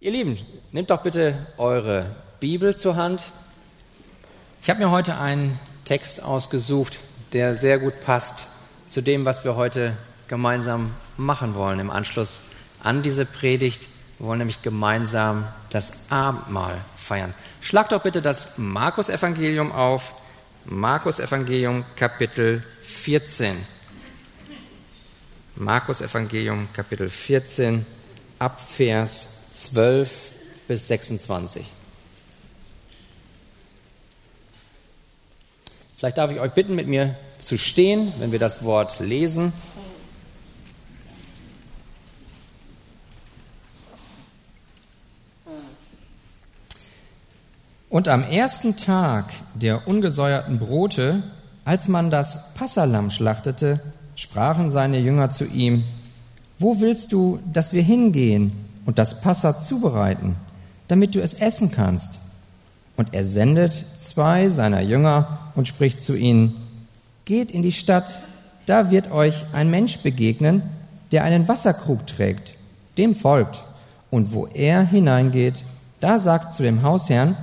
Ihr Lieben, nehmt doch bitte eure Bibel zur Hand. Ich habe mir heute einen Text ausgesucht, der sehr gut passt zu dem, was wir heute gemeinsam machen wollen im Anschluss an diese Predigt. Wir wollen nämlich gemeinsam das Abendmahl feiern. Schlag doch bitte das Markus-Evangelium auf. Markus-Evangelium Kapitel 14. Markus-Evangelium Kapitel 14 ab Vers 12 bis 26. Vielleicht darf ich euch bitten, mit mir zu stehen, wenn wir das Wort lesen. Und am ersten Tag der ungesäuerten Brote, als man das Passalam schlachtete, sprachen seine Jünger zu ihm, Wo willst du, dass wir hingehen und das Passa zubereiten, damit du es essen kannst? Und er sendet zwei seiner Jünger und spricht zu ihnen, Geht in die Stadt, da wird euch ein Mensch begegnen, der einen Wasserkrug trägt, dem folgt. Und wo er hineingeht, da sagt zu dem Hausherrn,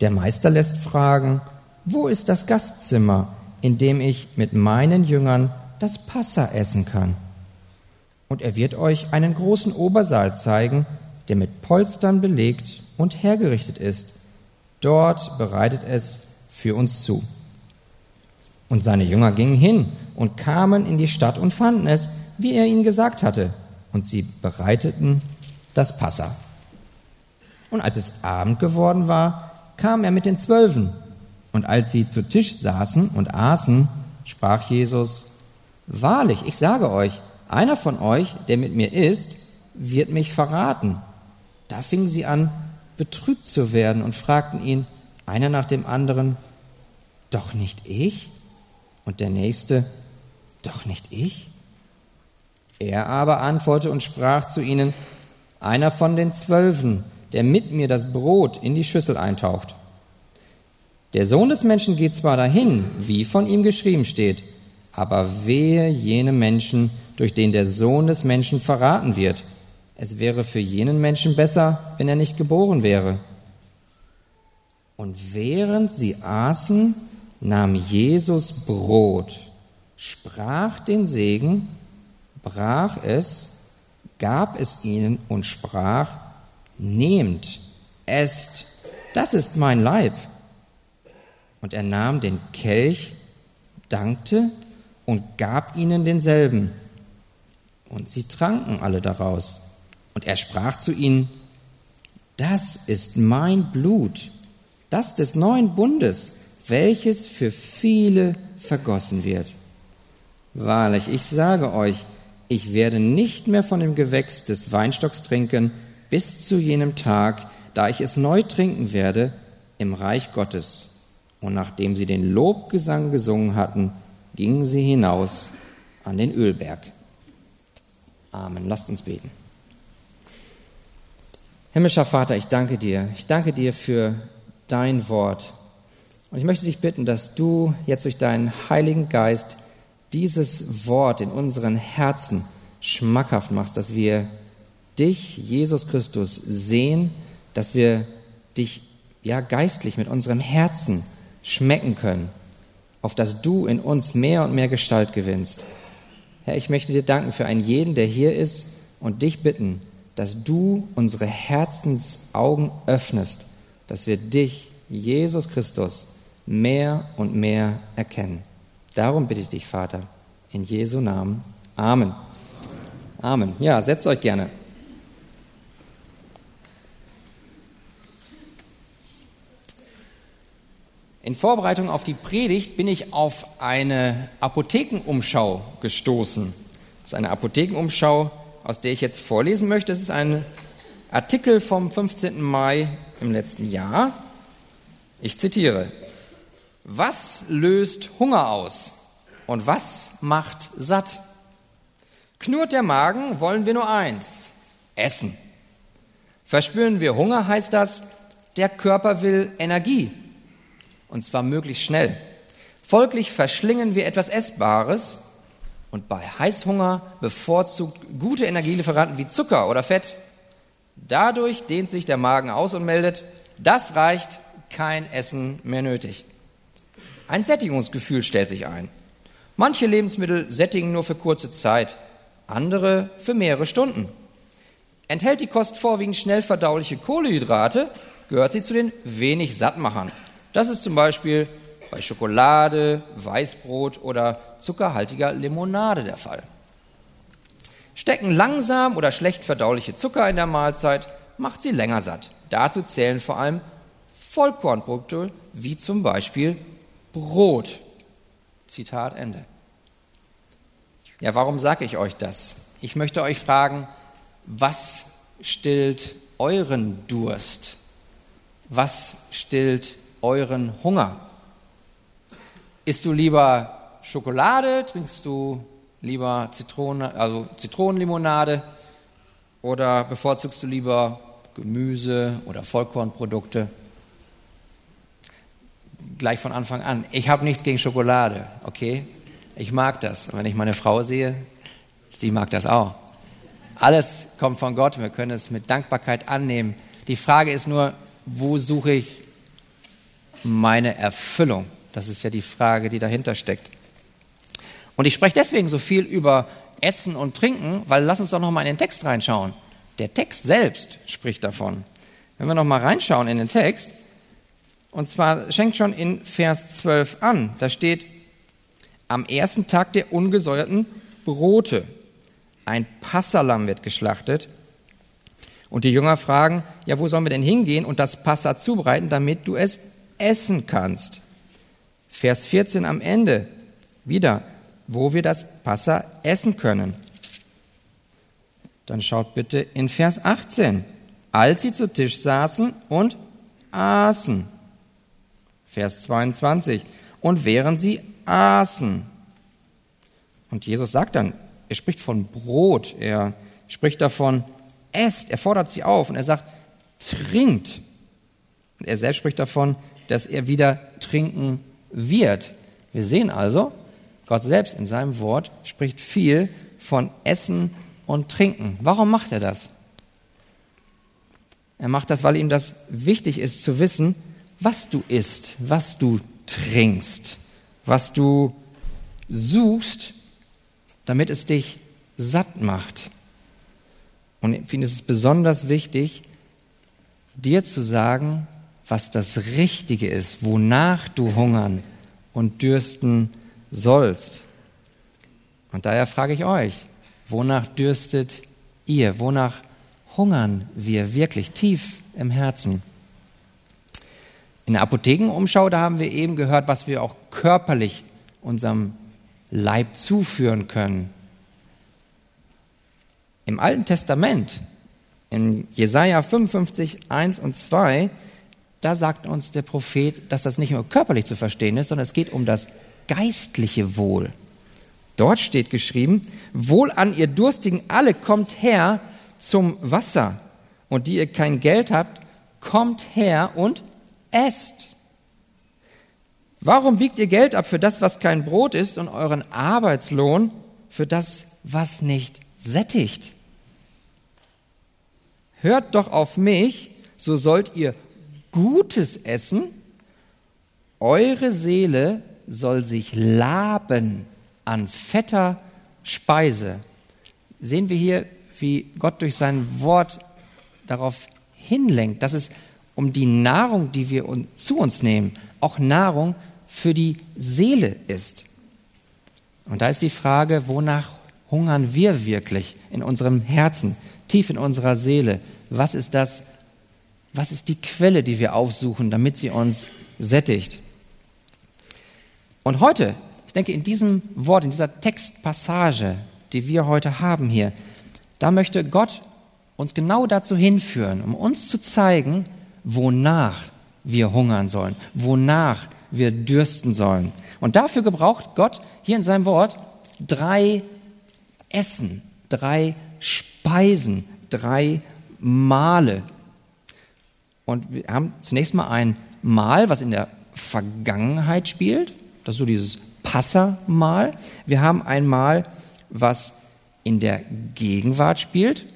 der Meister lässt fragen, wo ist das Gastzimmer, in dem ich mit meinen Jüngern das Passa essen kann? Und er wird euch einen großen Obersaal zeigen, der mit Polstern belegt und hergerichtet ist. Dort bereitet es für uns zu. Und seine Jünger gingen hin und kamen in die Stadt und fanden es, wie er ihnen gesagt hatte. Und sie bereiteten das Passa. Und als es Abend geworden war, kam er mit den Zwölfen. Und als sie zu Tisch saßen und aßen, sprach Jesus, Wahrlich, ich sage euch, einer von euch, der mit mir ist, wird mich verraten. Da fingen sie an, betrübt zu werden und fragten ihn, einer nach dem anderen, doch nicht ich? Und der nächste, doch nicht ich? Er aber antwortete und sprach zu ihnen, einer von den Zwölfen, der mit mir das Brot in die Schüssel eintaucht. Der Sohn des Menschen geht zwar dahin, wie von ihm geschrieben steht, aber wehe jene Menschen, durch den der Sohn des Menschen verraten wird. Es wäre für jenen Menschen besser, wenn er nicht geboren wäre. Und während sie aßen, nahm Jesus Brot, sprach den Segen, brach es, gab es ihnen und sprach, nehmt, esst, das ist mein Leib. Und er nahm den Kelch, dankte und gab ihnen denselben. Und sie tranken alle daraus. Und er sprach zu ihnen, das ist mein Blut, das des neuen Bundes, welches für viele vergossen wird. Wahrlich, ich sage euch, ich werde nicht mehr von dem Gewächs des Weinstocks trinken, bis zu jenem Tag, da ich es neu trinken werde im Reich Gottes. Und nachdem sie den Lobgesang gesungen hatten, gingen sie hinaus an den Ölberg. Amen. Lasst uns beten. Himmlischer Vater, ich danke dir. Ich danke dir für dein Wort. Und ich möchte dich bitten, dass du jetzt durch deinen Heiligen Geist dieses Wort in unseren Herzen schmackhaft machst, dass wir dich, Jesus Christus, sehen, dass wir dich ja geistlich mit unserem Herzen schmecken können, auf dass du in uns mehr und mehr Gestalt gewinnst. Herr, ich möchte dir danken für einen jeden, der hier ist und dich bitten, dass du unsere Herzensaugen öffnest, dass wir dich, Jesus Christus, mehr und mehr erkennen. Darum bitte ich dich, Vater, in Jesu Namen. Amen. Amen. Ja, setzt euch gerne. In Vorbereitung auf die Predigt bin ich auf eine Apothekenumschau gestoßen. Das ist eine Apothekenumschau, aus der ich jetzt vorlesen möchte. Das ist ein Artikel vom 15. Mai im letzten Jahr. Ich zitiere. Was löst Hunger aus und was macht satt? Knurrt der Magen, wollen wir nur eins, essen. Verspüren wir Hunger, heißt das, der Körper will Energie und zwar möglichst schnell. Folglich verschlingen wir etwas Essbares und bei Heißhunger bevorzugt gute Energielieferanten wie Zucker oder Fett Dadurch dehnt sich der Magen aus und meldet, das reicht, kein Essen mehr nötig. Ein Sättigungsgefühl stellt sich ein. Manche Lebensmittel sättigen nur für kurze Zeit, andere für mehrere Stunden. Enthält die Kost vorwiegend schnell verdauliche Kohlenhydrate, gehört sie zu den wenig Sattmachern. Das ist zum Beispiel bei Schokolade, Weißbrot oder zuckerhaltiger Limonade der Fall. Stecken langsam oder schlecht verdauliche Zucker in der Mahlzeit, macht sie länger satt. Dazu zählen vor allem Vollkornprodukte wie zum Beispiel Brot. Zitat Ende. Ja, warum sage ich euch das? Ich möchte euch fragen, was stillt euren Durst? Was stillt euren Hunger? Isst du lieber Schokolade? Trinkst du lieber Zitrone, also Zitronenlimonade? Oder bevorzugst du lieber Gemüse oder Vollkornprodukte? Gleich von Anfang an. Ich habe nichts gegen Schokolade, okay? Ich mag das. Und wenn ich meine Frau sehe, sie mag das auch. Alles kommt von Gott. Wir können es mit Dankbarkeit annehmen. Die Frage ist nur, wo suche ich meine Erfüllung? Das ist ja die Frage, die dahinter steckt. Und ich spreche deswegen so viel über Essen und Trinken, weil lass uns doch noch mal in den Text reinschauen. Der Text selbst spricht davon. Wenn wir noch mal reinschauen in den Text, und zwar schenkt schon in Vers 12 an, da steht, am ersten Tag der ungesäuerten Brote. Ein Passalam wird geschlachtet. Und die Jünger fragen, ja, wo sollen wir denn hingehen und das Passa zubereiten, damit du es essen kannst? Vers 14 am Ende wieder, wo wir das Passa essen können. Dann schaut bitte in Vers 18. Als sie zu Tisch saßen und aßen. Vers 22. Und während sie aßen. Und Jesus sagt dann, er spricht von Brot, er spricht davon, esst, er fordert sie auf und er sagt, trinkt. Und er selbst spricht davon, dass er wieder trinken wird. Wir sehen also, Gott selbst in seinem Wort spricht viel von Essen und Trinken. Warum macht er das? Er macht das, weil ihm das wichtig ist zu wissen, was du isst, was du trinkst, was du suchst, damit es dich satt macht. Und ich finde es besonders wichtig, dir zu sagen, was das Richtige ist, wonach du hungern und dürsten sollst. Und daher frage ich euch, wonach dürstet ihr? Wonach hungern wir wirklich tief im Herzen? In der Apothekenumschau, da haben wir eben gehört, was wir auch körperlich unserem Leib zuführen können. Im Alten Testament, in Jesaja 55, 1 und 2, da sagt uns der Prophet, dass das nicht nur körperlich zu verstehen ist, sondern es geht um das geistliche Wohl. Dort steht geschrieben, Wohl an ihr Durstigen alle, kommt her zum Wasser. Und die ihr kein Geld habt, kommt her und esst. Warum wiegt ihr Geld ab für das, was kein Brot ist, und euren Arbeitslohn für das, was nicht sättigt? Hört doch auf mich, so sollt ihr Gutes essen, eure Seele soll sich laben an fetter Speise. Sehen wir hier, wie Gott durch sein Wort darauf hinlenkt, dass es um die Nahrung, die wir zu uns nehmen, auch Nahrung für die Seele ist. Und da ist die Frage, wonach hungern wir wirklich in unserem Herzen, tief in unserer Seele? Was ist das? Was ist die Quelle, die wir aufsuchen, damit sie uns sättigt? Und heute, ich denke, in diesem Wort, in dieser Textpassage, die wir heute haben hier, da möchte Gott uns genau dazu hinführen, um uns zu zeigen, wonach wir hungern sollen, wonach wir dürsten sollen. Und dafür gebraucht Gott hier in seinem Wort drei Essen, drei Speisen, drei Male. Und wir haben zunächst mal ein Mahl, was in der Vergangenheit spielt. Das ist so dieses Passermahl. Wir haben ein Mahl, was in der Gegenwart spielt.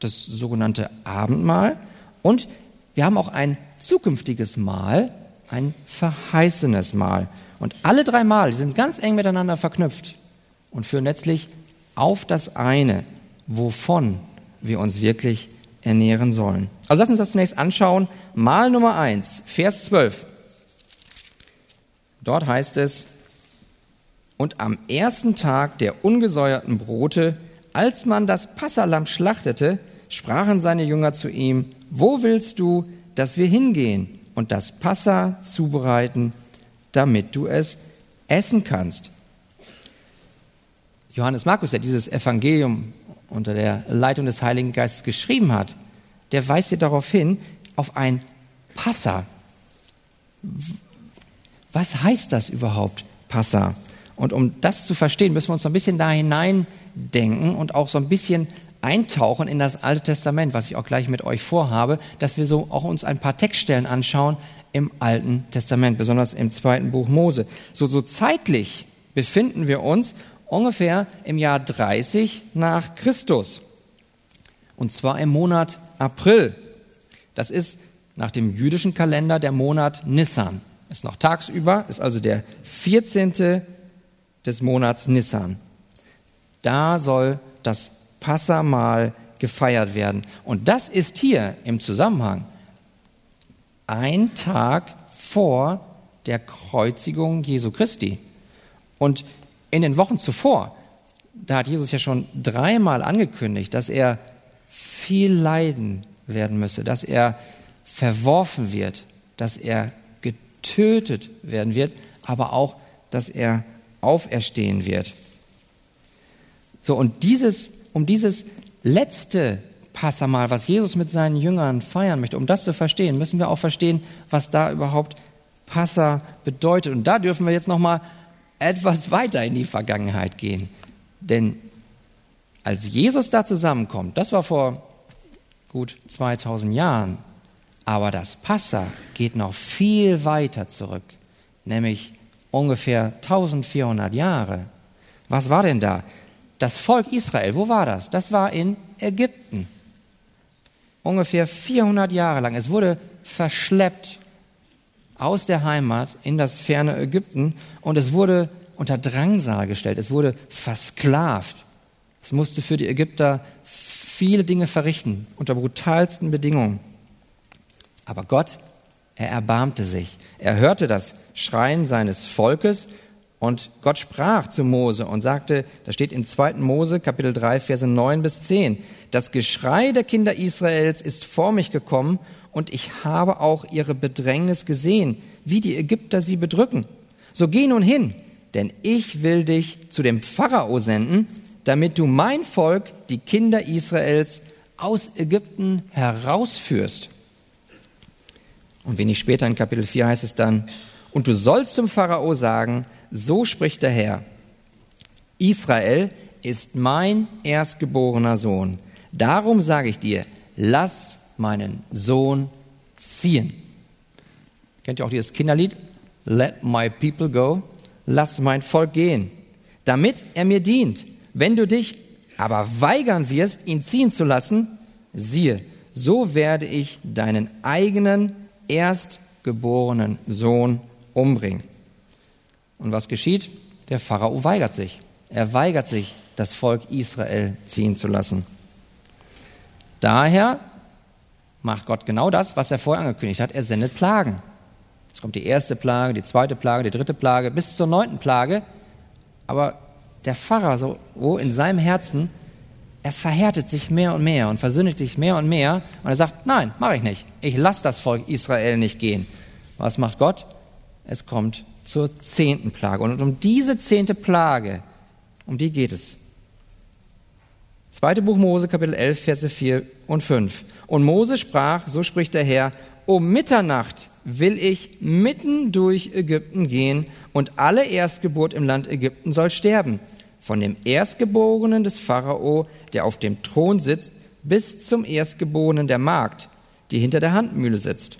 Das sogenannte Abendmahl und wir haben auch ein zukünftiges Mahl, ein verheißenes Mahl. Und alle drei Mal, sind ganz eng miteinander verknüpft und führen letztlich auf das eine, wovon wir uns wirklich ernähren sollen. Also lass uns das zunächst anschauen. Mal Nummer eins, Vers 12. Dort heißt es, und am ersten Tag der ungesäuerten Brote, als man das Passalam schlachtete, sprachen seine Jünger zu ihm, wo willst du, dass wir hingehen und das Passa zubereiten, damit du es essen kannst? Johannes Markus, der dieses Evangelium unter der Leitung des Heiligen Geistes geschrieben hat, der weist hier darauf hin, auf ein Passa. Was heißt das überhaupt, Passa? Und um das zu verstehen, müssen wir uns so ein bisschen da hineindenken und auch so ein bisschen eintauchen in das Alte Testament, was ich auch gleich mit euch vorhabe, dass wir so auch uns ein paar Textstellen anschauen im Alten Testament, besonders im zweiten Buch Mose. So, so zeitlich befinden wir uns ungefähr im Jahr 30 nach Christus. Und zwar im Monat April. Das ist nach dem jüdischen Kalender der Monat Nissan. Ist noch tagsüber, ist also der 14. des Monats Nissan. Da soll das Passamal gefeiert werden. Und das ist hier im Zusammenhang ein Tag vor der Kreuzigung Jesu Christi. Und in den Wochen zuvor, da hat Jesus ja schon dreimal angekündigt, dass er viel leiden werden müsse, dass er verworfen wird, dass er getötet werden wird, aber auch, dass er auferstehen wird. So, und dieses, um dieses letzte Passamal, was Jesus mit seinen Jüngern feiern möchte, um das zu verstehen, müssen wir auch verstehen, was da überhaupt Passa bedeutet. Und da dürfen wir jetzt nochmal etwas weiter in die Vergangenheit gehen. Denn als Jesus da zusammenkommt, das war vor gut 2000 Jahren, aber das Passa geht noch viel weiter zurück, nämlich ungefähr 1400 Jahre. Was war denn da? Das Volk Israel, wo war das? Das war in Ägypten. Ungefähr 400 Jahre lang. Es wurde verschleppt aus der Heimat in das ferne Ägypten und es wurde unter Drangsal gestellt, es wurde versklavt. Es musste für die Ägypter viele Dinge verrichten, unter brutalsten Bedingungen. Aber Gott, er erbarmte sich. Er hörte das Schreien seines Volkes und Gott sprach zu Mose und sagte, da steht im 2. Mose Kapitel 3 Verse 9 bis 10, das Geschrei der Kinder Israels ist vor mich gekommen und ich habe auch ihre Bedrängnis gesehen, wie die Ägypter sie bedrücken. So geh nun hin, denn ich will dich zu dem Pharao senden, damit du mein Volk, die Kinder Israels, aus Ägypten herausführst. Und wenig später in Kapitel 4 heißt es dann, und du sollst zum Pharao sagen, so spricht der Herr, Israel ist mein erstgeborener Sohn. Darum sage ich dir, lass meinen Sohn ziehen. Kennt ihr auch dieses Kinderlied? Let my people go. Lass mein Volk gehen, damit er mir dient. Wenn du dich aber weigern wirst, ihn ziehen zu lassen, siehe, so werde ich deinen eigenen erstgeborenen Sohn umbringen. Und was geschieht? Der Pharao weigert sich. Er weigert sich, das Volk Israel ziehen zu lassen. Daher macht Gott genau das, was er vorher angekündigt hat. Er sendet Plagen. Es kommt die erste Plage, die zweite Plage, die dritte Plage, bis zur neunten Plage. Aber der Pfarrer, so wo in seinem Herzen, er verhärtet sich mehr und mehr und versündigt sich mehr und mehr. Und er sagt, nein, mache ich nicht. Ich lasse das Volk Israel nicht gehen. Was macht Gott? Es kommt zur zehnten Plage. Und um diese zehnte Plage, um die geht es. Zweite Buch Mose, Kapitel 11, Verse 4 und 5. Und Mose sprach, so spricht der Herr, um Mitternacht will ich mitten durch Ägypten gehen und alle Erstgeburt im Land Ägypten soll sterben. Von dem Erstgeborenen des Pharao, der auf dem Thron sitzt, bis zum Erstgeborenen der Magd, die hinter der Handmühle sitzt.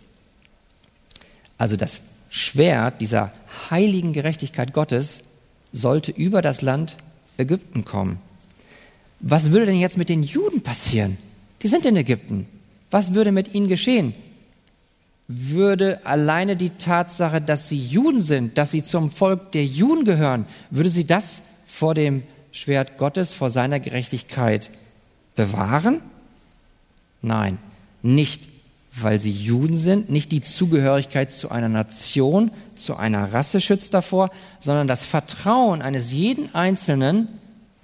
Also das Schwert dieser heiligen Gerechtigkeit Gottes sollte über das Land Ägypten kommen. Was würde denn jetzt mit den Juden passieren? Die sind in Ägypten. Was würde mit ihnen geschehen? Würde alleine die Tatsache, dass sie Juden sind, dass sie zum Volk der Juden gehören, würde sie das vor dem Schwert Gottes, vor seiner Gerechtigkeit bewahren? Nein, nicht weil sie Juden sind, nicht die Zugehörigkeit zu einer Nation, zu einer Rasse schützt davor, sondern das Vertrauen eines jeden Einzelnen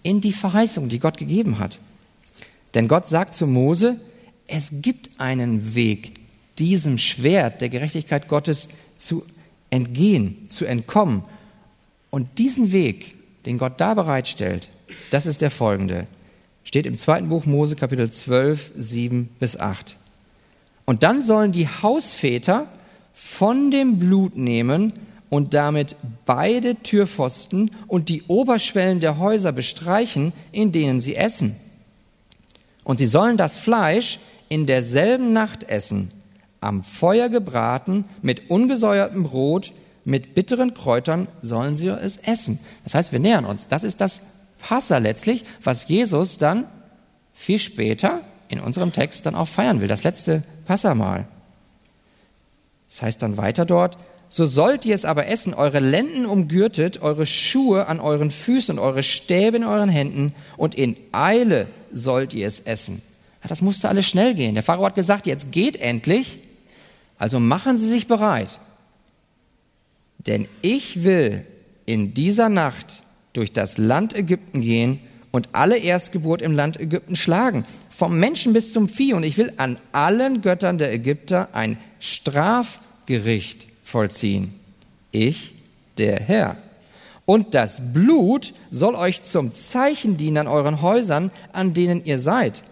in die Verheißung, die Gott gegeben hat. Denn Gott sagt zu Mose, es gibt einen Weg, diesem Schwert der Gerechtigkeit Gottes zu entgehen, zu entkommen. Und diesen Weg, den Gott da bereitstellt, das ist der folgende. Steht im zweiten Buch Mose Kapitel 12, 7 bis 8. Und dann sollen die Hausväter von dem Blut nehmen und damit beide Türpfosten und die Oberschwellen der Häuser bestreichen, in denen sie essen. Und sie sollen das Fleisch in derselben Nacht essen, am Feuer gebraten, mit ungesäuertem Brot, mit bitteren Kräutern sollen sie es essen. Das heißt, wir nähern uns. Das ist das Passa letztlich, was Jesus dann viel später in unserem Text dann auch feiern will, das letzte Passamal. Das heißt dann weiter dort, so sollt ihr es aber essen, eure Lenden umgürtet, eure Schuhe an euren Füßen und eure Stäbe in euren Händen und in Eile sollt ihr es essen. Ja, das musste alles schnell gehen. Der Pharao hat gesagt, jetzt geht endlich, also machen Sie sich bereit. Denn ich will in dieser Nacht durch das Land Ägypten gehen und alle Erstgeburt im Land Ägypten schlagen, vom Menschen bis zum Vieh. Und ich will an allen Göttern der Ägypter ein Strafgericht vollziehen. Ich, der Herr. Und das Blut soll euch zum Zeichen dienen an euren Häusern, an denen ihr seid.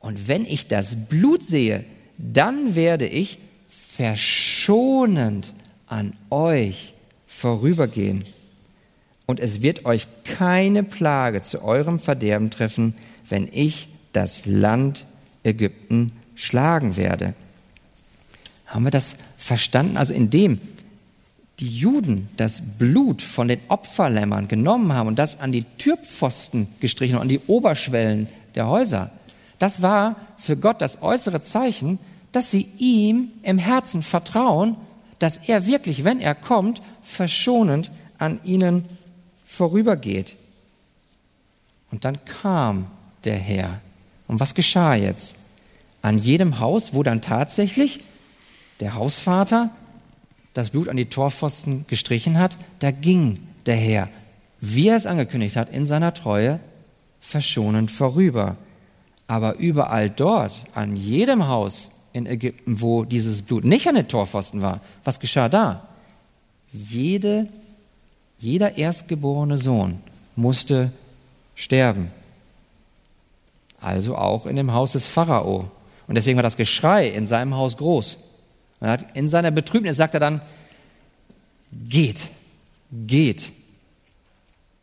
Und wenn ich das Blut sehe, dann werde ich verschonend an euch vorübergehen und es wird euch keine Plage zu eurem Verderben treffen, wenn ich das Land Ägypten schlagen werde. Haben wir das verstanden? Also indem die Juden das Blut von den Opferlämmern genommen haben und das an die Türpfosten gestrichen und an die Oberschwellen der Häuser, das war für Gott das äußere Zeichen, dass sie ihm im Herzen vertrauen, dass er wirklich, wenn er kommt, verschonend an ihnen vorübergeht. Und dann kam der Herr. Und was geschah jetzt? An jedem Haus, wo dann tatsächlich der Hausvater das Blut an die Torpfosten gestrichen hat, da ging der Herr, wie er es angekündigt hat, in seiner Treue verschonend vorüber. Aber überall dort, an jedem Haus in Ägypten, wo dieses Blut nicht an den Torpfosten war, was geschah da? Jede jeder erstgeborene Sohn musste sterben. Also auch in dem Haus des Pharao. Und deswegen war das Geschrei in seinem Haus groß. In seiner Betrübnis sagt er dann, geht, geht.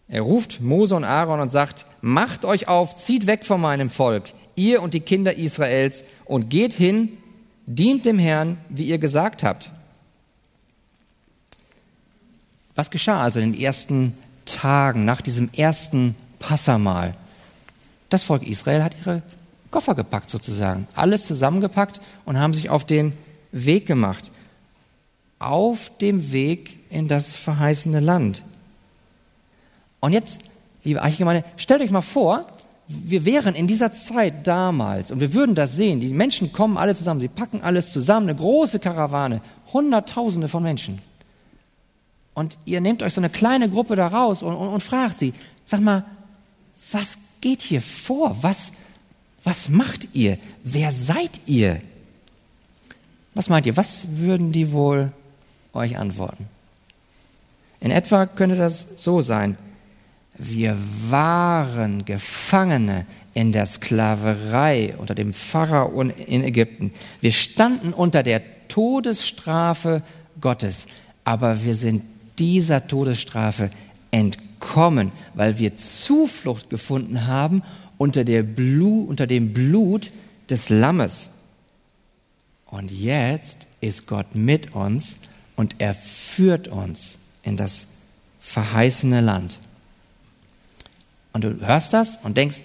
Er ruft Mose und Aaron und sagt, macht euch auf, zieht weg von meinem Volk, ihr und die Kinder Israels, und geht hin, dient dem Herrn, wie ihr gesagt habt. Was geschah also in den ersten Tagen nach diesem ersten Passamal? Das Volk Israel hat ihre Koffer gepackt sozusagen, alles zusammengepackt und haben sich auf den Weg gemacht. Auf dem Weg in das verheißene Land. Und jetzt, liebe Archgemeinde, stellt euch mal vor, wir wären in dieser Zeit damals und wir würden das sehen. Die Menschen kommen alle zusammen, sie packen alles zusammen, eine große Karawane, Hunderttausende von Menschen. Und ihr nehmt euch so eine kleine Gruppe da raus und, und, und fragt sie, sag mal, was geht hier vor? Was, was macht ihr? Wer seid ihr? Was meint ihr? Was würden die wohl euch antworten? In etwa könnte das so sein. Wir waren Gefangene in der Sklaverei unter dem Pharao in Ägypten. Wir standen unter der Todesstrafe Gottes, aber wir sind dieser Todesstrafe entkommen, weil wir Zuflucht gefunden haben unter, Blut, unter dem Blut des Lammes. Und jetzt ist Gott mit uns und er führt uns in das verheißene Land. Und du hörst das und denkst,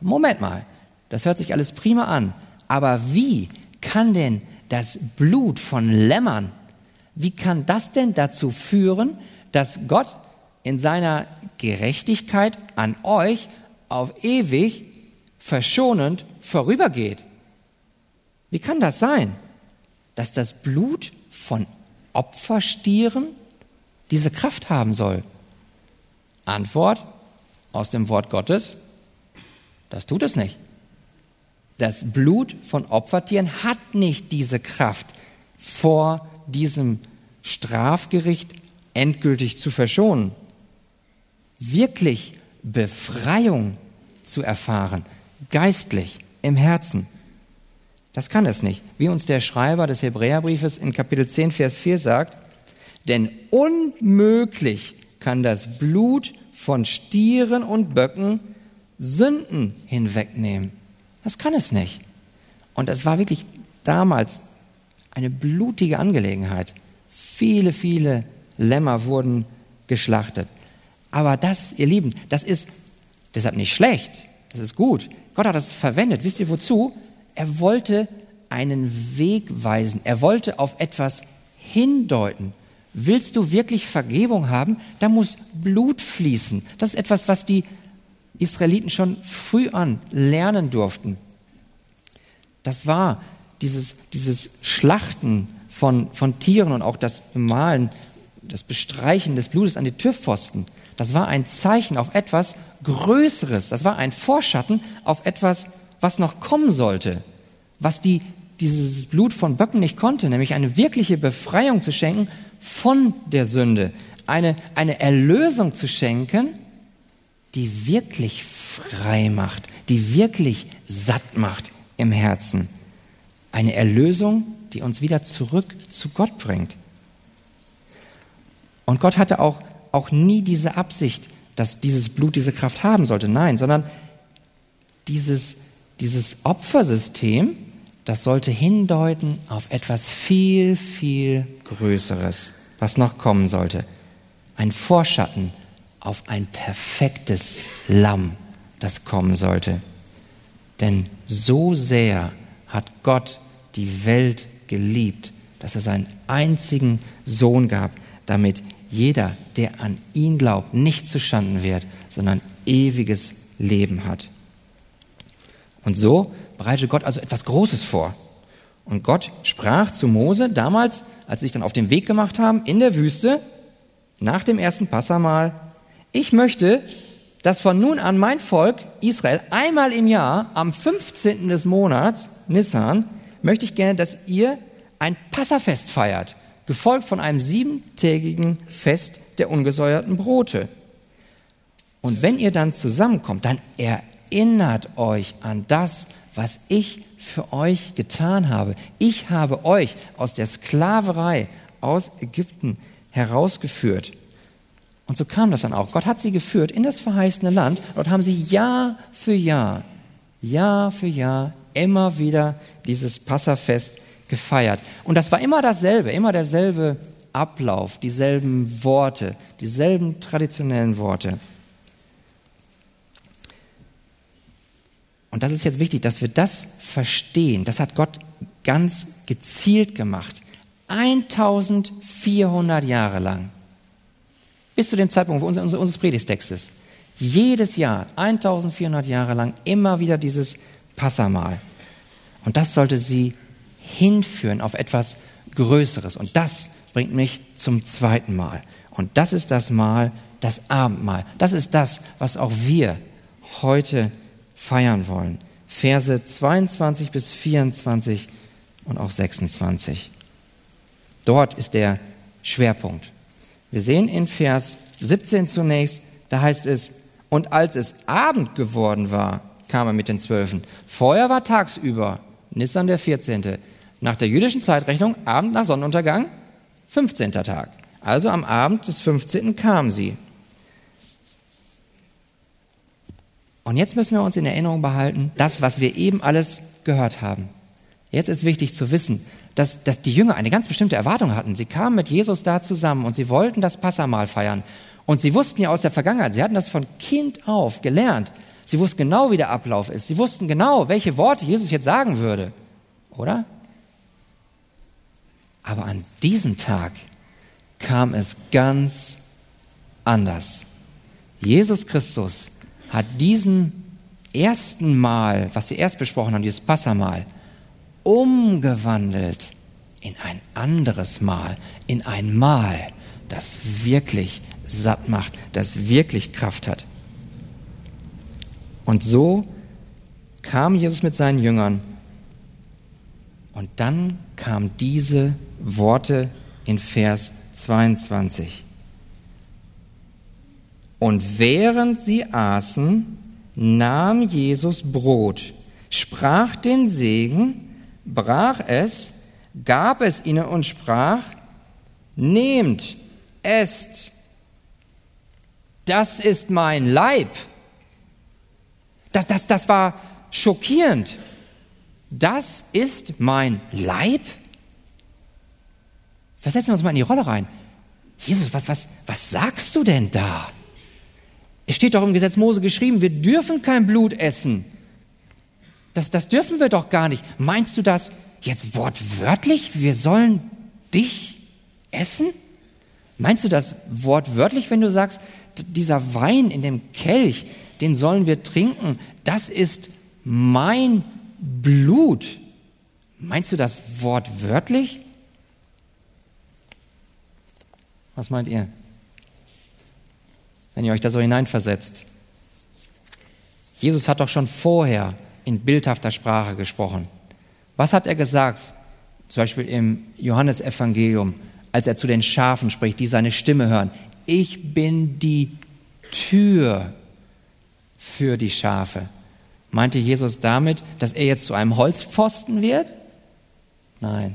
Moment mal, Das hört sich alles prima an. Aber wie kann denn das Blut von Lämmern, wie kann das denn dazu führen, dass Gott in seiner Gerechtigkeit an euch auf ewig verschonend vorübergeht? Wie kann das sein, dass das Blut von Opferstieren diese Kraft haben soll? Antwort aus dem Wort Gottes, das tut es nicht. Das Blut von Opfertieren hat nicht diese Kraft, vor diesem Strafgericht endgültig zu verschonen. Wirklich Befreiung zu erfahren, geistlich, im Herzen. Das kann es nicht. Wie uns der Schreiber des Hebräerbriefes in Kapitel 10, Vers 4 sagt, denn unmöglich kann das Blut von Stieren und Böcken Sünden hinwegnehmen. Das kann es nicht. Und es war wirklich damals eine blutige Angelegenheit. Viele, viele Lämmer wurden geschlachtet. Aber das, ihr Lieben, das ist deshalb nicht schlecht. Das ist gut. Gott hat das verwendet. Wisst ihr wozu? Er wollte einen Weg weisen. Er wollte auf etwas hindeuten. Willst du wirklich Vergebung haben? Da muss Blut fließen. Das ist etwas, was die Israeliten schon früh an lernen durften. Das war dieses, dieses Schlachten von, von Tieren und auch das Bemalen, das Bestreichen des Blutes an die Türpfosten. Das war ein Zeichen auf etwas Größeres. Das war ein Vorschatten auf etwas, was noch kommen sollte. Was die, dieses Blut von Böcken nicht konnte, nämlich eine wirkliche Befreiung zu schenken von der Sünde. Eine, eine Erlösung zu schenken, die wirklich frei macht, die wirklich satt macht im Herzen. Eine Erlösung, die uns wieder zurück zu Gott bringt. Und Gott hatte auch, auch nie diese Absicht, dass dieses Blut diese Kraft haben sollte. Nein, sondern dieses, dieses Opfersystem, das sollte hindeuten auf etwas viel, viel Größeres, was noch kommen sollte. Ein Vorschatten auf ein perfektes Lamm, das kommen sollte. Denn so sehr hat Gott die Welt geliebt, dass er seinen einzigen Sohn gab, damit jeder, der an ihn glaubt, nicht zustanden wird, sondern ewiges Leben hat. Und so bereitete Gott also etwas Großes vor. Und Gott sprach zu Mose damals, als sie sich dann auf den Weg gemacht haben, in der Wüste, nach dem ersten Passamal, ich möchte, dass von nun an mein Volk Israel einmal im Jahr am 15. des Monats, Nissan, möchte ich gerne, dass ihr ein Passafest feiert, gefolgt von einem siebentägigen Fest der ungesäuerten Brote. Und wenn ihr dann zusammenkommt, dann erinnert euch an das, was ich für euch getan habe. Ich habe euch aus der Sklaverei aus Ägypten herausgeführt. Und so kam das dann auch. Gott hat sie geführt in das verheißene Land. Dort haben sie Jahr für Jahr, Jahr für Jahr immer wieder dieses Passafest gefeiert. Und das war immer dasselbe, immer derselbe Ablauf, dieselben Worte, dieselben traditionellen Worte. Und das ist jetzt wichtig, dass wir das verstehen. Das hat Gott ganz gezielt gemacht. 1400 Jahre lang. Bis zu dem Zeitpunkt unseres, unseres Predigtextes. Jedes Jahr, 1400 Jahre lang, immer wieder dieses Passamal. Und das sollte sie hinführen auf etwas Größeres. Und das bringt mich zum zweiten Mal. Und das ist das Mal, das Abendmahl. Das ist das, was auch wir heute feiern wollen. Verse 22 bis 24 und auch 26. Dort ist der Schwerpunkt. Wir sehen in Vers 17 zunächst, da heißt es, und als es Abend geworden war, kam er mit den Zwölfen. Vorher war tagsüber, Nissan der 14. Nach der jüdischen Zeitrechnung, Abend nach Sonnenuntergang, 15. Tag. Also am Abend des 15. kamen sie. Und jetzt müssen wir uns in Erinnerung behalten, das, was wir eben alles gehört haben. Jetzt ist wichtig zu wissen, dass, dass die Jünger eine ganz bestimmte Erwartung hatten. Sie kamen mit Jesus da zusammen und sie wollten das Passamal feiern. Und sie wussten ja aus der Vergangenheit, sie hatten das von Kind auf gelernt, Sie wussten genau, wie der Ablauf ist. Sie wussten genau, welche Worte Jesus jetzt sagen würde. Oder? Aber an diesem Tag kam es ganz anders. Jesus Christus hat diesen ersten Mal, was wir erst besprochen haben, dieses Passamal, umgewandelt in ein anderes Mal, in ein Mal, das wirklich satt macht, das wirklich Kraft hat. Und so kam Jesus mit seinen Jüngern und dann kamen diese Worte in Vers 22. Und während sie aßen, nahm Jesus Brot, sprach den Segen, brach es, gab es ihnen und sprach, nehmt, esst, das ist mein Leib. Das, das, das war schockierend. Das ist mein Leib? Versetzen wir uns mal in die Rolle rein. Jesus, was, was, was sagst du denn da? Es steht doch im Gesetz Mose geschrieben, wir dürfen kein Blut essen. Das, das dürfen wir doch gar nicht. Meinst du das jetzt wortwörtlich? Wir sollen dich essen? Meinst du das wortwörtlich, wenn du sagst, dieser Wein in dem Kelch, den sollen wir trinken, das ist mein Blut? Meinst du das wortwörtlich? Was meint ihr? Wenn ihr euch da so hineinversetzt. Jesus hat doch schon vorher in bildhafter Sprache gesprochen. Was hat er gesagt? Zum Beispiel im Johannesevangelium, als er zu den Schafen spricht, die seine Stimme hören. Ich bin die Tür für die Schafe. Meinte Jesus damit, dass er jetzt zu einem Holzpfosten wird? Nein.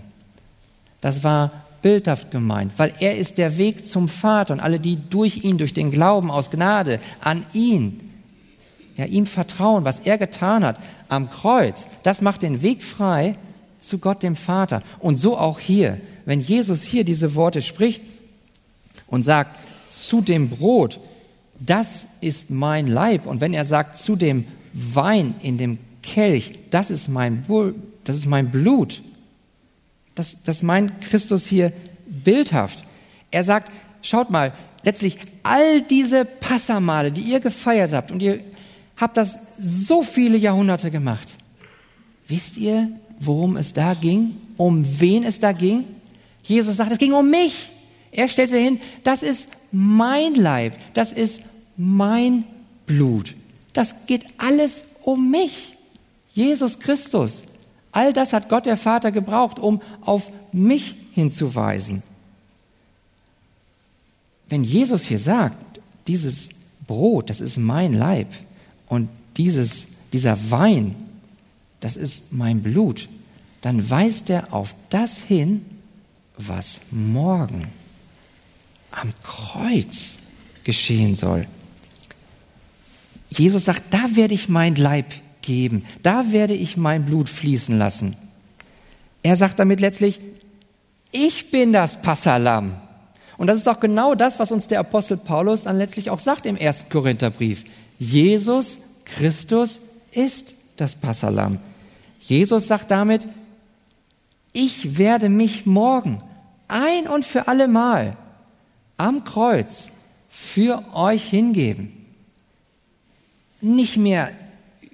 Das war bildhaft gemeint, weil er ist der Weg zum Vater und alle, die durch ihn, durch den Glauben aus Gnade an ihn, ja, ihm vertrauen, was er getan hat am Kreuz, das macht den Weg frei zu Gott dem Vater. Und so auch hier, wenn Jesus hier diese Worte spricht und sagt, zu dem Brot, das ist mein Leib. Und wenn er sagt, zu dem Wein in dem Kelch, das ist mein, das ist mein Blut, das, das meint Christus hier bildhaft. Er sagt, schaut mal, letztlich all diese Passamale, die ihr gefeiert habt, und ihr habt das so viele Jahrhunderte gemacht. Wisst ihr, worum es da ging? Um wen es da ging? Jesus sagt, es ging um mich. Er stellt sich hin, das ist mein Leib, das ist mein Blut. Das geht alles um mich. Jesus Christus. All das hat Gott der Vater gebraucht, um auf mich hinzuweisen. Wenn Jesus hier sagt, dieses Brot, das ist mein Leib und dieses, dieser Wein, das ist mein Blut, dann weist er auf das hin, was morgen am Kreuz geschehen soll. Jesus sagt, da werde ich mein Leib geben, da werde ich mein Blut fließen lassen. Er sagt damit letztlich, ich bin das Passalam. Und das ist auch genau das, was uns der Apostel Paulus dann letztlich auch sagt im ersten Korintherbrief. Jesus Christus ist das Passalam. Jesus sagt damit, ich werde mich morgen ein und für alle Mal am Kreuz für euch hingeben. Nicht mehr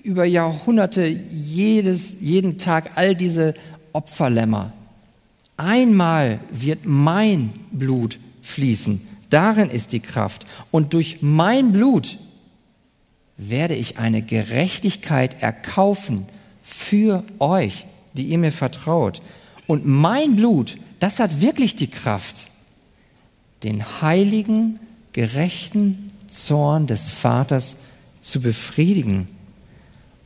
über Jahrhunderte jedes, jeden Tag all diese Opferlämmer. Einmal wird mein Blut fließen. Darin ist die Kraft. Und durch mein Blut werde ich eine Gerechtigkeit erkaufen für euch, die ihr mir vertraut. Und mein Blut, das hat wirklich die Kraft, den heiligen, gerechten Zorn des Vaters zu befriedigen.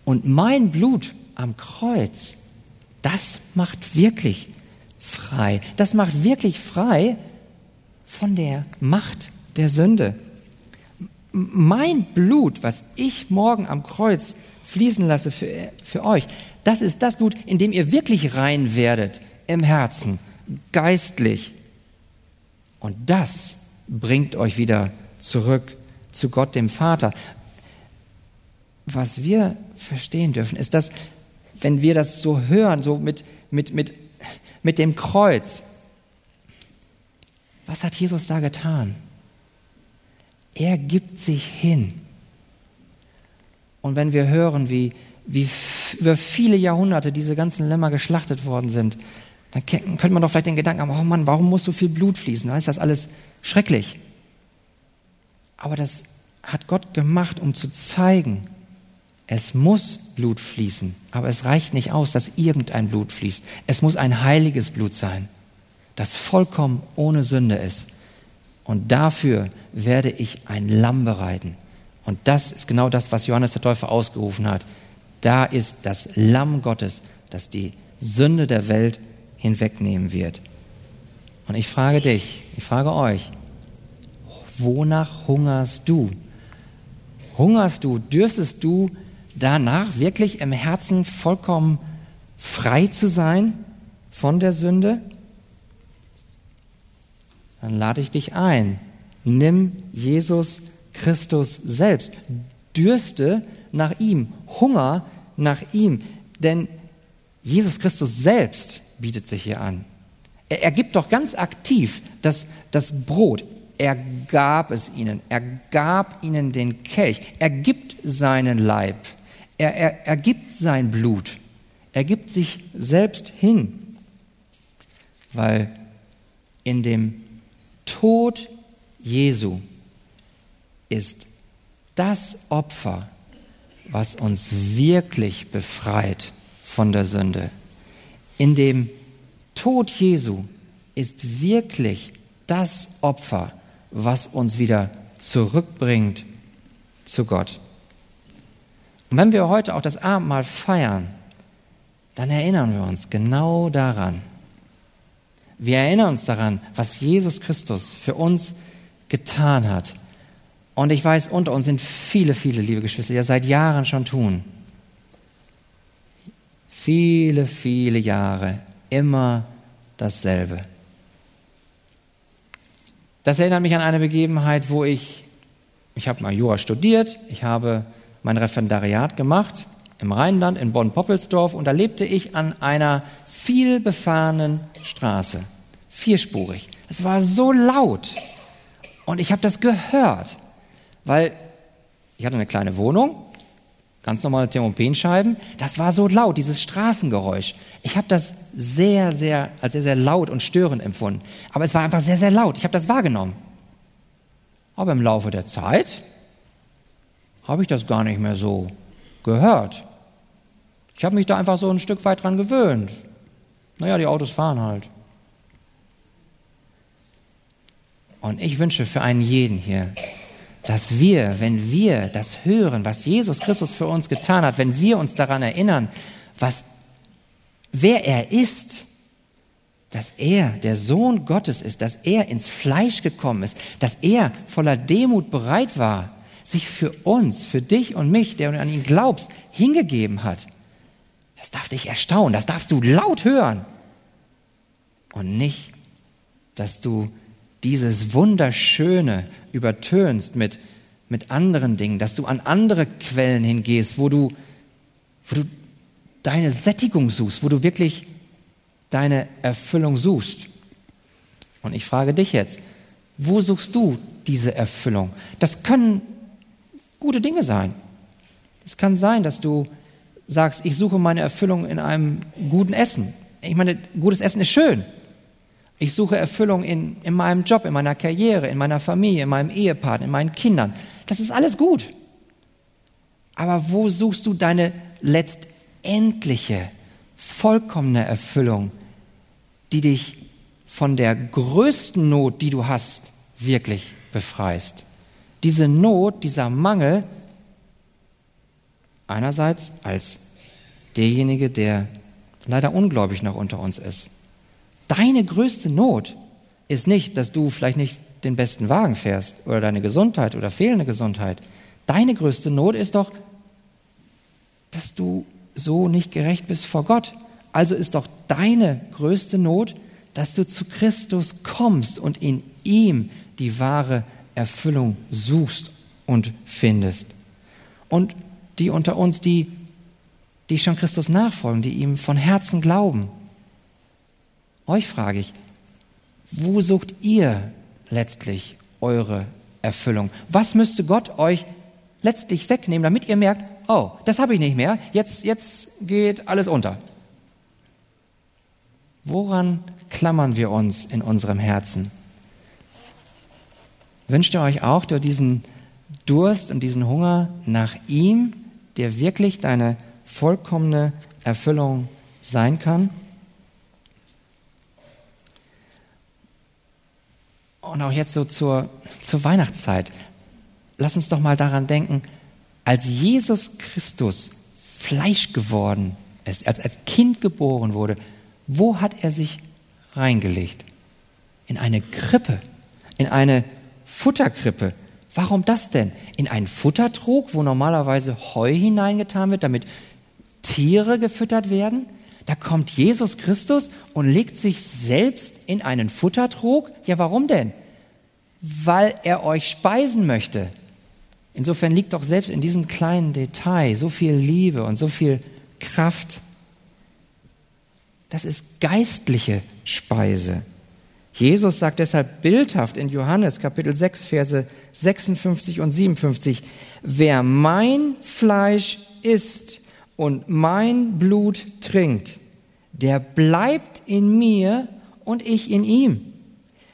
Und mein Blut am Kreuz, das macht wirklich frei. Das macht wirklich frei von der Macht der Sünde. Mein Blut, was ich morgen am Kreuz fließen lasse für, für euch, das ist das Blut, in dem ihr wirklich rein werdet im Herzen, geistlich, und das bringt euch wieder zurück zu Gott dem Vater. Was wir verstehen dürfen, ist, dass wenn wir das so hören, so mit, mit, mit, mit dem Kreuz, was hat Jesus da getan? Er gibt sich hin. Und wenn wir hören, wie, wie über viele Jahrhunderte diese ganzen Lämmer geschlachtet worden sind, dann könnte man doch vielleicht den Gedanken haben, oh Mann, warum muss so viel Blut fließen? Ist das alles schrecklich? Aber das hat Gott gemacht, um zu zeigen, es muss Blut fließen, aber es reicht nicht aus, dass irgendein Blut fließt. Es muss ein heiliges Blut sein, das vollkommen ohne Sünde ist. Und dafür werde ich ein Lamm bereiten. Und das ist genau das, was Johannes der Täufer ausgerufen hat. Da ist das Lamm Gottes, das die Sünde der Welt hinwegnehmen wird. Und ich frage dich, ich frage euch, wonach hungerst du? Hungerst du, dürstest du danach wirklich im Herzen vollkommen frei zu sein von der Sünde? Dann lade ich dich ein. Nimm Jesus Christus selbst. Dürste nach ihm, Hunger nach ihm. Denn Jesus Christus selbst bietet sich hier an. Er, er gibt doch ganz aktiv das, das Brot. Er gab es ihnen. Er gab ihnen den Kelch. Er gibt seinen Leib. Er, er, er gibt sein Blut. Er gibt sich selbst hin, weil in dem Tod Jesu ist das Opfer, was uns wirklich befreit von der Sünde. In dem Tod Jesu ist wirklich das Opfer, was uns wieder zurückbringt zu Gott. Und wenn wir heute auch das Abendmahl feiern, dann erinnern wir uns genau daran. Wir erinnern uns daran, was Jesus Christus für uns getan hat. Und ich weiß, unter uns sind viele, viele, liebe Geschwister, die das seit Jahren schon tun. Viele, viele Jahre immer dasselbe. Das erinnert mich an eine Begebenheit, wo ich, ich habe mal Jura studiert, ich habe mein Referendariat gemacht im Rheinland, in Bonn-Poppelsdorf, und da lebte ich an einer viel befahrenen Straße, vierspurig. Es war so laut und ich habe das gehört, weil ich hatte eine kleine Wohnung, ganz normale Thermopenscheiben, das war so laut, dieses Straßengeräusch. Ich habe das sehr, sehr, als sehr, sehr laut und störend empfunden. Aber es war einfach sehr, sehr laut. Ich habe das wahrgenommen. Aber im Laufe der Zeit habe ich das gar nicht mehr so gehört. Ich habe mich da einfach so ein Stück weit dran gewöhnt. Naja, die Autos fahren halt. Und ich wünsche für einen jeden hier, dass wir, wenn wir das hören, was Jesus Christus für uns getan hat, wenn wir uns daran erinnern, was, wer er ist, dass er der Sohn Gottes ist, dass er ins Fleisch gekommen ist, dass er voller Demut bereit war, sich für uns, für dich und mich, der du an ihn glaubst, hingegeben hat. Das darf dich erstaunen, das darfst du laut hören. Und nicht, dass du dieses Wunderschöne übertönst mit, mit anderen Dingen, dass du an andere Quellen hingehst, wo du, wo du deine Sättigung suchst, wo du wirklich deine Erfüllung suchst. Und ich frage dich jetzt, wo suchst du diese Erfüllung? Das können gute Dinge sein. Es kann sein, dass du sagst, ich suche meine Erfüllung in einem guten Essen. Ich meine, gutes Essen ist schön. Ich suche Erfüllung in, in meinem Job, in meiner Karriere, in meiner Familie, in meinem Ehepartner, in meinen Kindern. Das ist alles gut. Aber wo suchst du deine letztendliche, vollkommene Erfüllung, die dich von der größten Not, die du hast, wirklich befreist? Diese Not, dieser Mangel, einerseits als derjenige, der leider ungläubig noch unter uns ist. Deine größte Not ist nicht, dass du vielleicht nicht den besten Wagen fährst oder deine Gesundheit oder fehlende Gesundheit. Deine größte Not ist doch, dass du so nicht gerecht bist vor Gott. Also ist doch deine größte Not, dass du zu Christus kommst und in ihm die wahre Erfüllung suchst und findest. Und die unter uns, die, die schon Christus nachfolgen, die ihm von Herzen glauben. Euch frage ich, wo sucht ihr letztlich eure Erfüllung? Was müsste Gott euch letztlich wegnehmen, damit ihr merkt, oh, das habe ich nicht mehr, jetzt, jetzt geht alles unter. Woran klammern wir uns in unserem Herzen? Wünscht ihr euch auch durch diesen Durst und diesen Hunger nach ihm, der wirklich deine vollkommene Erfüllung sein kann? Und auch jetzt so zur, zur Weihnachtszeit. Lass uns doch mal daran denken, als Jesus Christus Fleisch geworden ist, als, als Kind geboren wurde, wo hat er sich reingelegt? In eine Krippe, in eine Futterkrippe. Warum das denn? In einen Futtertrog, wo normalerweise Heu hineingetan wird, damit Tiere gefüttert werden? Da kommt Jesus Christus und legt sich selbst in einen Futtertrog? Ja, warum denn? Weil er euch speisen möchte. Insofern liegt doch selbst in diesem kleinen Detail so viel Liebe und so viel Kraft. Das ist geistliche Speise. Jesus sagt deshalb bildhaft in Johannes Kapitel 6, Verse 56 und 57, wer mein Fleisch isst und mein Blut trinkt, der bleibt in mir und ich in ihm.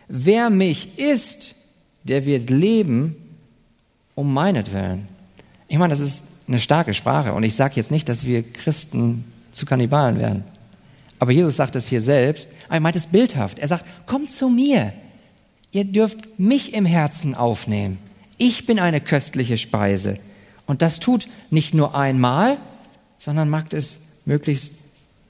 Wer mich isst, der wird leben um meinetwillen. Ich meine, das ist eine starke Sprache und ich sage jetzt nicht, dass wir Christen zu Kannibalen werden. Aber Jesus sagt es hier selbst, er meint es bildhaft. Er sagt, kommt zu mir. Ihr dürft mich im Herzen aufnehmen. Ich bin eine köstliche Speise. Und das tut nicht nur einmal, sondern macht es möglichst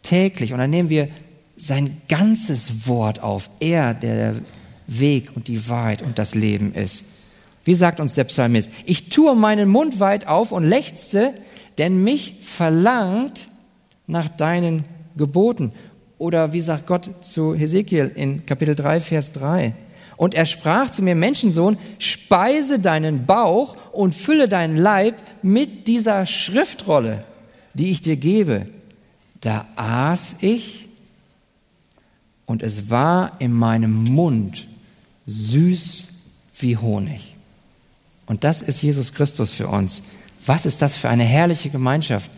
täglich. Und dann nehmen wir sein ganzes Wort auf. Er, der der Weg und die Wahrheit und das Leben ist. Wie sagt uns der Psalmist? Ich tue meinen Mund weit auf und lechzte, denn mich verlangt nach deinen Geboten. Oder wie sagt Gott zu Hesekiel in Kapitel 3, Vers 3? Und er sprach zu mir, Menschensohn, speise deinen Bauch und fülle deinen Leib mit dieser Schriftrolle, die ich dir gebe. Da aß ich und es war in meinem Mund süß wie Honig. Und das ist Jesus Christus für uns. Was ist das für eine herrliche Gemeinschaft,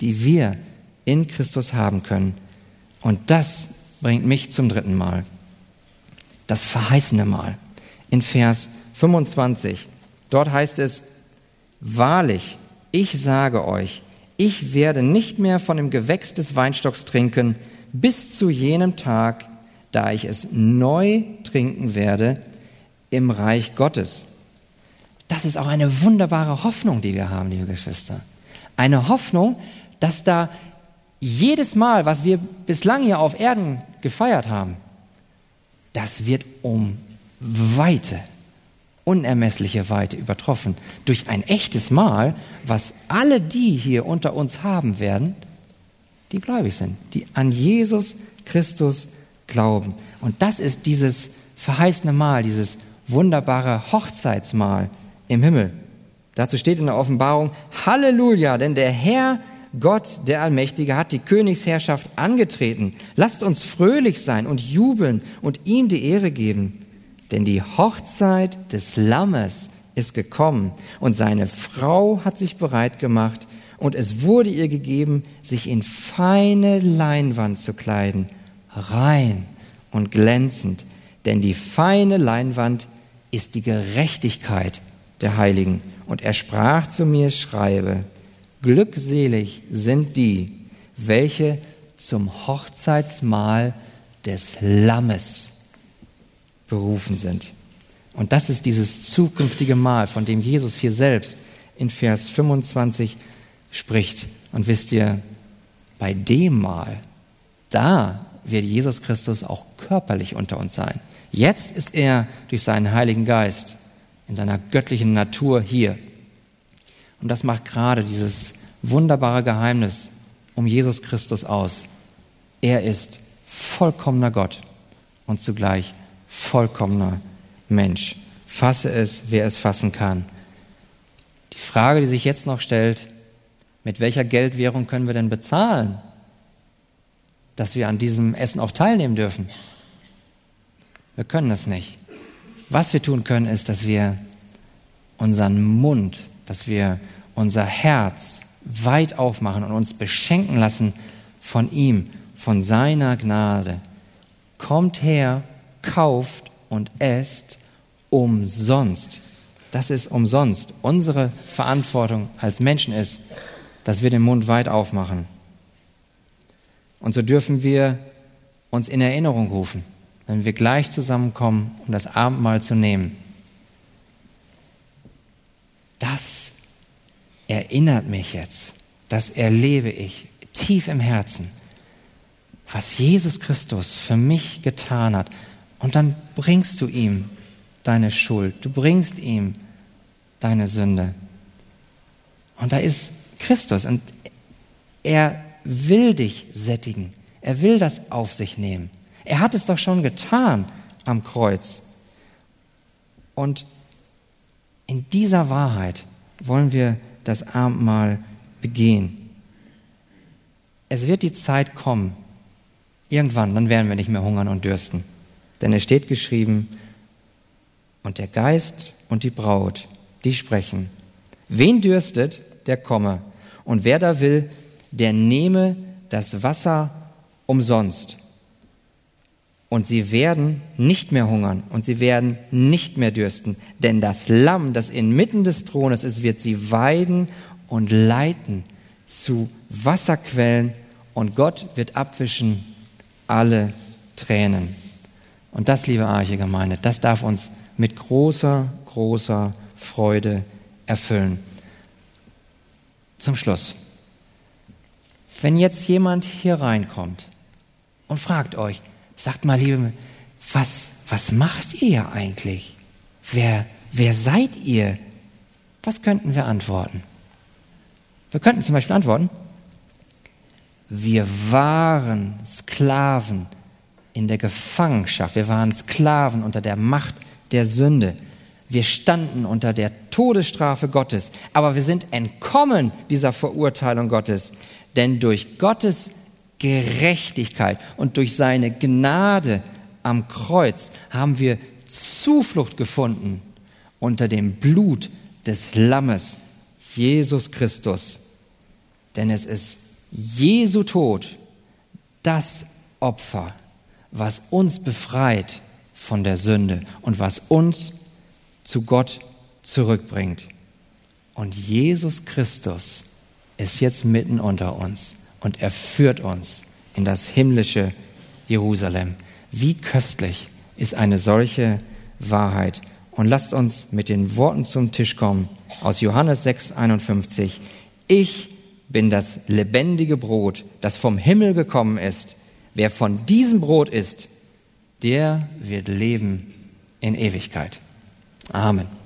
die wir in Christus haben können? Und das bringt mich zum dritten Mal. Das verheißene Mal. In Vers 25. Dort heißt es, Wahrlich, ich sage euch, ich werde nicht mehr von dem Gewächs des Weinstocks trinken, bis zu jenem Tag, da ich es neu trinken werde im Reich Gottes. Das ist auch eine wunderbare Hoffnung, die wir haben, liebe Geschwister. Eine Hoffnung, dass da jedes Mal, was wir bislang hier auf Erden gefeiert haben, das wird um Weite, unermessliche Weite übertroffen durch ein echtes Mahl, was alle die hier unter uns haben werden, die gläubig sind, die an Jesus Christus glauben. Und das ist dieses verheißene Mahl, dieses wunderbare Hochzeitsmahl, im Himmel. Dazu steht in der Offenbarung, Halleluja, denn der Herr Gott, der Allmächtige, hat die Königsherrschaft angetreten. Lasst uns fröhlich sein und jubeln und ihm die Ehre geben. Denn die Hochzeit des Lammes ist gekommen und seine Frau hat sich bereit gemacht und es wurde ihr gegeben, sich in feine Leinwand zu kleiden, rein und glänzend. Denn die feine Leinwand ist die Gerechtigkeit der Heiligen. Und er sprach zu mir, schreibe, glückselig sind die, welche zum Hochzeitsmahl des Lammes berufen sind. Und das ist dieses zukünftige Mahl, von dem Jesus hier selbst in Vers 25 spricht. Und wisst ihr, bei dem Mahl, da wird Jesus Christus auch körperlich unter uns sein. Jetzt ist er durch seinen Heiligen Geist in seiner göttlichen Natur hier. Und das macht gerade dieses wunderbare Geheimnis um Jesus Christus aus. Er ist vollkommener Gott und zugleich vollkommener Mensch. Fasse es, wer es fassen kann. Die Frage, die sich jetzt noch stellt, Mit welcher Geldwährung können wir denn bezahlen, dass wir an diesem Essen auch teilnehmen dürfen? Wir können es nicht. Was wir tun können, ist, dass wir unseren Mund, dass wir unser Herz weit aufmachen und uns beschenken lassen von ihm, von seiner Gnade. Kommt her, kauft und esst umsonst. Das ist umsonst. Unsere Verantwortung als Menschen ist, dass wir den Mund weit aufmachen. Und so dürfen wir uns in Erinnerung rufen, wenn wir gleich zusammenkommen, um das Abendmahl zu nehmen. Das erinnert mich jetzt, das erlebe ich tief im Herzen, was Jesus Christus für mich getan hat. Und dann bringst du ihm deine Schuld, du bringst ihm deine Sünde. Und da ist Christus und er will dich sättigen. Er will das auf sich nehmen. Er hat es doch schon getan am Kreuz. Und in dieser Wahrheit wollen wir das Abendmahl begehen. Es wird die Zeit kommen, irgendwann, dann werden wir nicht mehr hungern und dürsten. Denn es steht geschrieben, und der Geist und die Braut, die sprechen. Wen dürstet, der komme. Und wer da will, der nehme das Wasser umsonst und sie werden nicht mehr hungern und sie werden nicht mehr dürsten, denn das Lamm, das inmitten des Thrones ist, wird sie weiden und leiten zu Wasserquellen und Gott wird abwischen alle Tränen. Und das, liebe Arche Gemeinde, das darf uns mit großer, großer Freude erfüllen. Zum Schluss. Wenn jetzt jemand hier reinkommt und fragt euch, Sagt mal, liebe, was, was macht ihr eigentlich? Wer, wer seid ihr? Was könnten wir antworten? Wir könnten zum Beispiel antworten, wir waren Sklaven in der Gefangenschaft. Wir waren Sklaven unter der Macht der Sünde. Wir standen unter der Todesstrafe Gottes. Aber wir sind entkommen dieser Verurteilung Gottes. Denn durch Gottes Gerechtigkeit und durch seine Gnade am Kreuz haben wir Zuflucht gefunden unter dem Blut des Lammes, Jesus Christus. Denn es ist Jesu Tod, das Opfer, was uns befreit von der Sünde und was uns zu Gott zurückbringt. Und Jesus Christus ist jetzt mitten unter uns und er führt uns in das himmlische Jerusalem. Wie köstlich ist eine solche Wahrheit. Und lasst uns mit den Worten zum Tisch kommen aus Johannes 6, 51. Ich bin das lebendige Brot, das vom Himmel gekommen ist. Wer von diesem Brot isst, der wird leben in Ewigkeit. Amen.